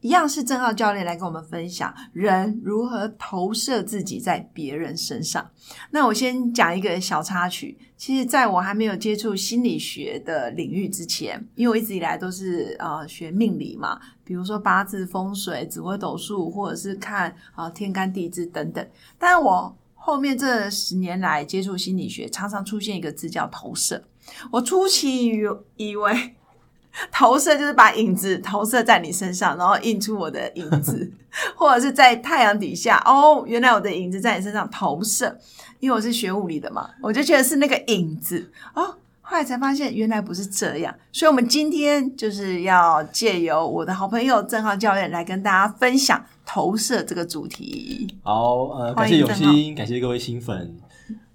一样是郑浩教练来跟我们分享人如何投射自己在别人身上。那我先讲一个小插曲，其实在我还没有接触心理学的领域之前，因为我一直以来都是呃学命理嘛，比如说八字、风水、紫微斗数，或者是看啊天干地支等等，但我。后面这十年来接触心理学，常常出现一个字叫投射。我初期以以为 投射就是把影子投射在你身上，然后印出我的影子，或者是在太阳底下，哦，原来我的影子在你身上投射。因为我是学物理的嘛，我就觉得是那个影子哦。后来才发现原来不是这样，所以我们今天就是要借由我的好朋友郑浩教练来跟大家分享。投射这个主题，好，呃，感谢永新，感谢各位新粉，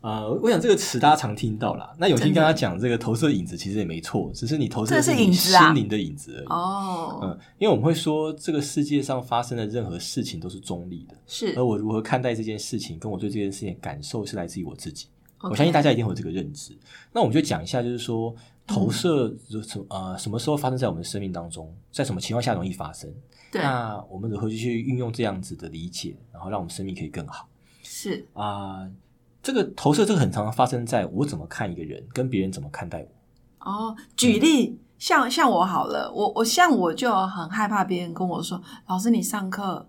呃，我想这个词大家常听到啦。那永新跟他讲这个投射影子，其实也没错，只是你投射的是你心灵的影子而已。哦，嗯，因为我们会说，这个世界上发生的任何事情都是中立的，是。而我如何看待这件事情，跟我对这件事情感受是来自于我自己。我相信大家一定有这个认知。那我们就讲一下，就是说投射什呃什么时候发生在我们的生命当中，在什么情况下容易发生？对那我们如何去运用这样子的理解，然后让我们生命可以更好？是啊，这个投射这个很常常发生在我怎么看一个人，跟别人怎么看待我。哦，举例像像我好了，我我像我就很害怕别人跟我说：“老师，你上课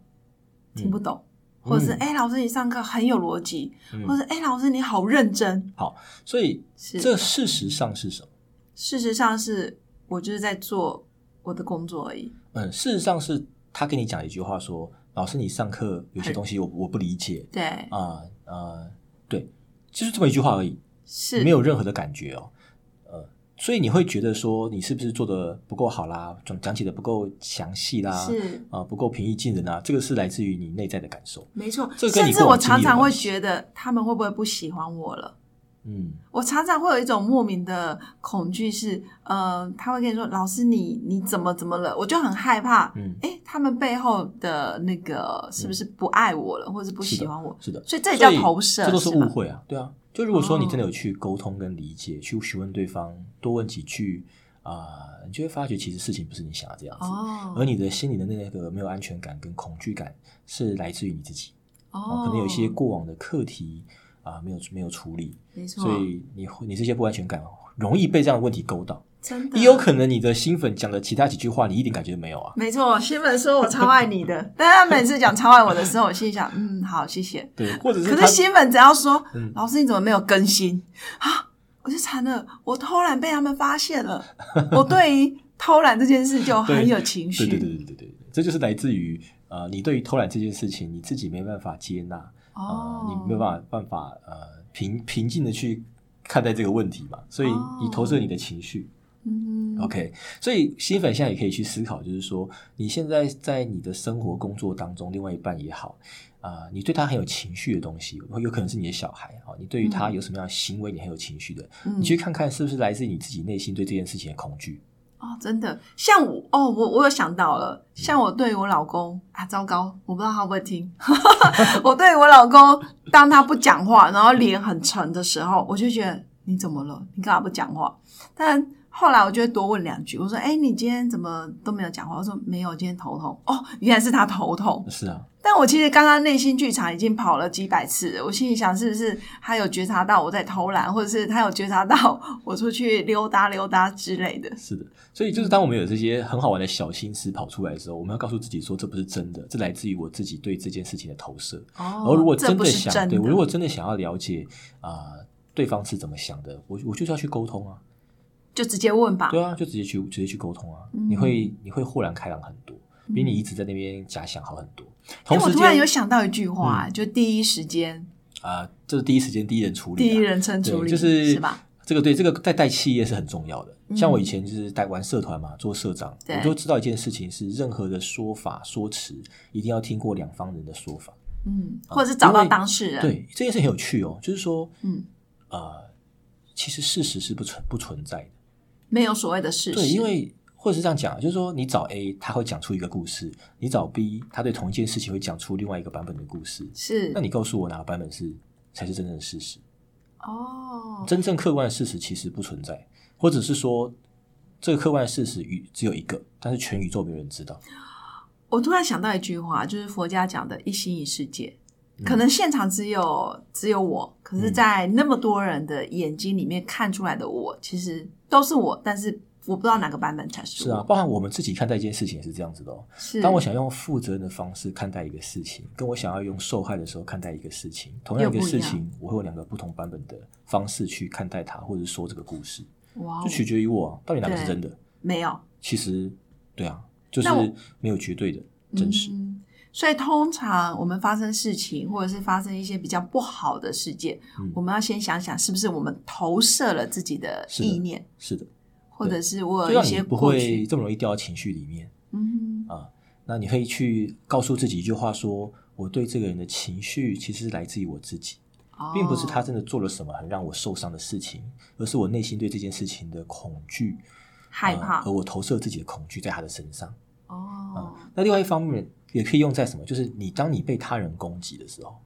听不懂。”或者是哎，老师你上课很有逻辑，或者哎，老师你好认真。好，所以这事实上是什么？事实上是我就是在做我的工作而已。嗯，事实上是他跟你讲一句话说：“老师，你上课有些东西我我不理解。”对啊啊，对，就是这么一句话而已，是没有任何的感觉哦。所以你会觉得说你是不是做的不够好啦，讲讲解的不够详细啦，是啊，不够平易近人啊，这个是来自于你内在的感受。没错，甚至我常常会觉得他们会不会不喜欢我了？嗯，我常常会有一种莫名的恐惧，是呃，他会跟你说：“老师，你你怎么怎么了？”我就很害怕。嗯，哎，他们背后的那个是不是不爱我了，或者是不喜欢我？是的，所以这叫投射，这都是误会啊，对啊。就如果说你真的有去沟通跟理解，去询问对方，多问几句啊，你就会发觉其实事情不是你想的这样子，而你的心里的那个没有安全感跟恐惧感是来自于你自己，哦，可能有一些过往的课题啊没有没有处理，没错，所以你你这些不安全感容易被这样的问题勾到。也有可能你的新粉讲的其他几句话，你一点感觉都没有啊。没错，新粉说我超爱你的，但他每次讲超爱我的时候，我心里想，嗯，好，谢谢。对，或者是可是新粉只要说，老师你怎么没有更新啊？我就惨了，我偷懒被他们发现了。我对于偷懒这件事就 很有情绪。对对对对对对，这就是来自于呃，你对于偷懒这件事情，你自己没办法接纳哦，你没有办法办法呃平平静的去看待这个问题嘛，所以你投射你的情绪。嗯，OK，所以新粉现在也可以去思考，就是说你现在在你的生活工作当中，另外一半也好啊，你对他很有情绪的东西，有可能是你的小孩啊，你对于他有什么样的行为，你很有情绪的，你去看看是不是来自你自己内心对这件事情的恐惧哦，真的，像我哦，我我有想到了，像我对我老公啊，糟糕，我不知道他会不会听，我对我老公，当他不讲话，然后脸很沉的时候，我就觉得你怎么了？你干嘛不讲话？但后来我就会多问两句，我说：“哎，你今天怎么都没有讲话？”我说：“没有，今天头痛。”哦，原来是他头痛。是啊，但我其实刚刚内心剧场已经跑了几百次了，我心里想，是不是他有觉察到我在偷懒，或者是他有觉察到 我出去溜达溜达之类的？是的，所以就是当我们有这些很好玩的小心思跑出来的时候，我们要告诉自己说，这不是真的，这来自于我自己对这件事情的投射。哦，而如果真的想，对我如果真的想要了解啊，对方是怎么想的，我我就是要去沟通啊。就直接问吧。对啊，就直接去直接去沟通啊！你会你会豁然开朗很多，比你一直在那边假想好很多。哎，我突然有想到一句话，就第一时间啊，就是第一时间第一人处理，第一人称处理，就是是吧？这个对这个在带企业是很重要的。像我以前就是带玩社团嘛，做社长，我就知道一件事情是，任何的说法说辞一定要听过两方人的说法。嗯，或者是找到当事人，，对这件事很有趣哦，就是说，嗯，呃，其实事实是不存不存在的。没有所谓的事实，对，因为或者是这样讲，就是说你找 A，他会讲出一个故事；你找 B，他对同一件事情会讲出另外一个版本的故事。是那你告诉我哪个版本是才是真正的事实？哦，真正客观的事实其实不存在，或者是说这个客观的事实与只有一个，但是全宇宙没有人知道。我突然想到一句话，就是佛家讲的“一心一世界”。嗯可能现场只有只有我，可是，在那么多人的眼睛里面看出来的我，其实都是我，但是我不知道哪个版本才是我。是啊，包含我们自己看待一件事情也是这样子的哦。是。当我想用负责任的方式看待一个事情，跟我想要用受害的时候看待一个事情，同样一个事情，我会有两个不同版本的方式去看待它，或者说这个故事，就取决于我、啊、到底哪个是真的。没有其实，对啊，就是没有绝对的真实。嗯所以通常我们发生事情，或者是发生一些比较不好的事件，嗯我们要先想想是不是我们投射了自己的意念，是的，或者是我就有一些不会，这么容易掉到情绪里面嗯啊。那你可以去告诉自己一句话说：我对这个人的情绪其实是来自于我自己。哼，并不是他哦真的做了什么很让我受伤的事情，而是我内心对这件事情的恐惧、害怕呃而我投射自己的恐惧在他的身上。哦，那另外一方面也可以用在什么？就是你当你被他人攻击的时候，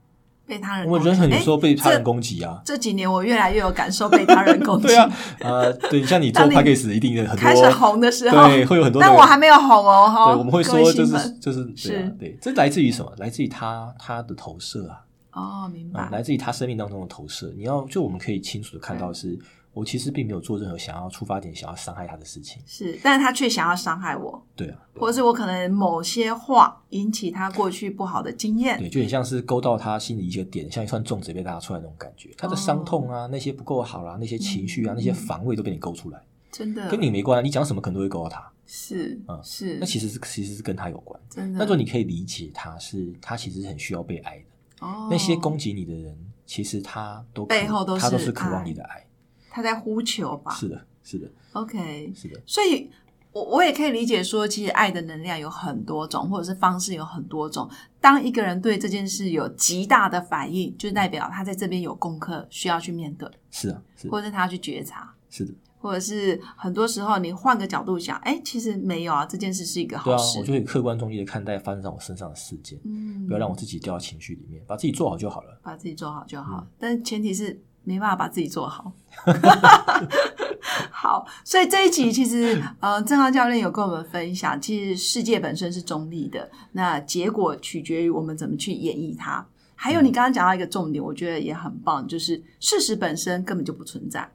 被他人我们人攻击很有时候被他人攻击啊。这这几年我越来越有感受被他人攻 击，对啊，呃，对，像你做 p a c k a g e 一定有很多开始红的时候，对，会有很多。但我还没有红哦，哈，对，我们会说就是就是对对，这来自于什么？来自于他他的投射啊。哦，明啊、白，来自于他生命当中的投射。你要就我们可以清楚的看到是，我其实并没有做任何想要出发点想要伤害他的事情。是，但是他却想要伤害我，对啊，对或者是我可能某些话引起他过去不好的经验，对，就很像是勾到他心里一些点，像一串粽子被拉出来那种感觉。他的伤痛啊，那些不够好啦、那些情绪啊，那些防卫都被你勾出来，真的跟你没关，你讲什么可能都会勾到他。是嗯是那，其实是其实是跟他有关。真的，那时候你可以理解他是他其实是很需要被爱的。哦那些攻击你的人，其实他都背后都是他都是渴望你的爱。他在呼求吧是的，是的，，OK，是的，所以我我也可以理解说，其实爱的能量有很多种，或者是方式有很多种。当一个人对这件事有极大的反应，就代表他在这边有功课需要去面对，是啊，是的或者是他要去觉察。是的。或者是很多时候你换个角度想，哎，其实没有啊，这件事是一个对啊，好事。我就可以客观中立的看待发生在我身上的事件，嗯，不要让我自己掉到情绪里面，把自己做好就好了。把自己做好就嗯好，但是前提是没办法把自己做好。好，所以这一集其实呃，郑浩教练有跟我们分享，其实世界本身是中立的，那结果取决于我们怎么去演绎它。还嗯有你刚刚讲到一个重点，我觉得也很棒，就是事实本身根本就不存在。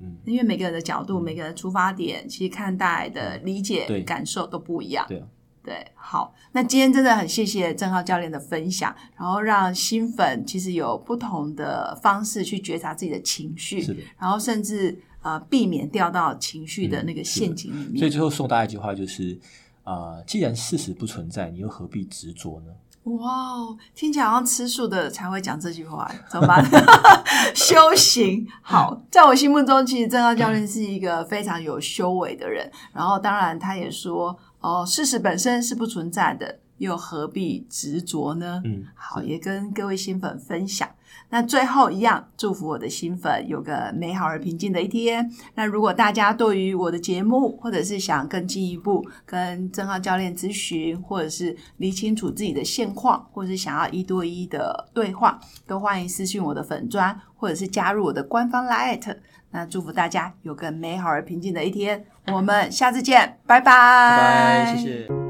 嗯，因为每个人的角度、每个人的出发点，其实看待的理解、感受都不一样。对啊，对，好，那今天真的很谢谢郑浩教练的分享，然后让新粉其实有不同的方式去觉察自己的情绪，是的。然后甚至呃避免掉到情绪的那个陷阱里面所以。最后送大家一句话就是：啊、既然事实不存在，你又何必执着呢？哇哦，听起来好像吃素的才会讲这句话，怎么办？修行好，在我心目中，其实郑浩教练是一个非常有修为的人。然后，当然他也说，哦，事实本身是不存在的，又何必执着呢？嗯，好，也跟各位新粉分享。那最后一样，祝福我的新粉有个美好而平静的一天。那如果大家对于我的节目，或者是想更进一步跟郑浩教练咨询，或者是理清楚自己的现况，或者是想要一对一的对话，都欢迎私信我的粉砖，或者是加入我的官方 Lite。那祝福大家有个美好而平静的一天。我们下次见，拜拜，拜拜，谢谢。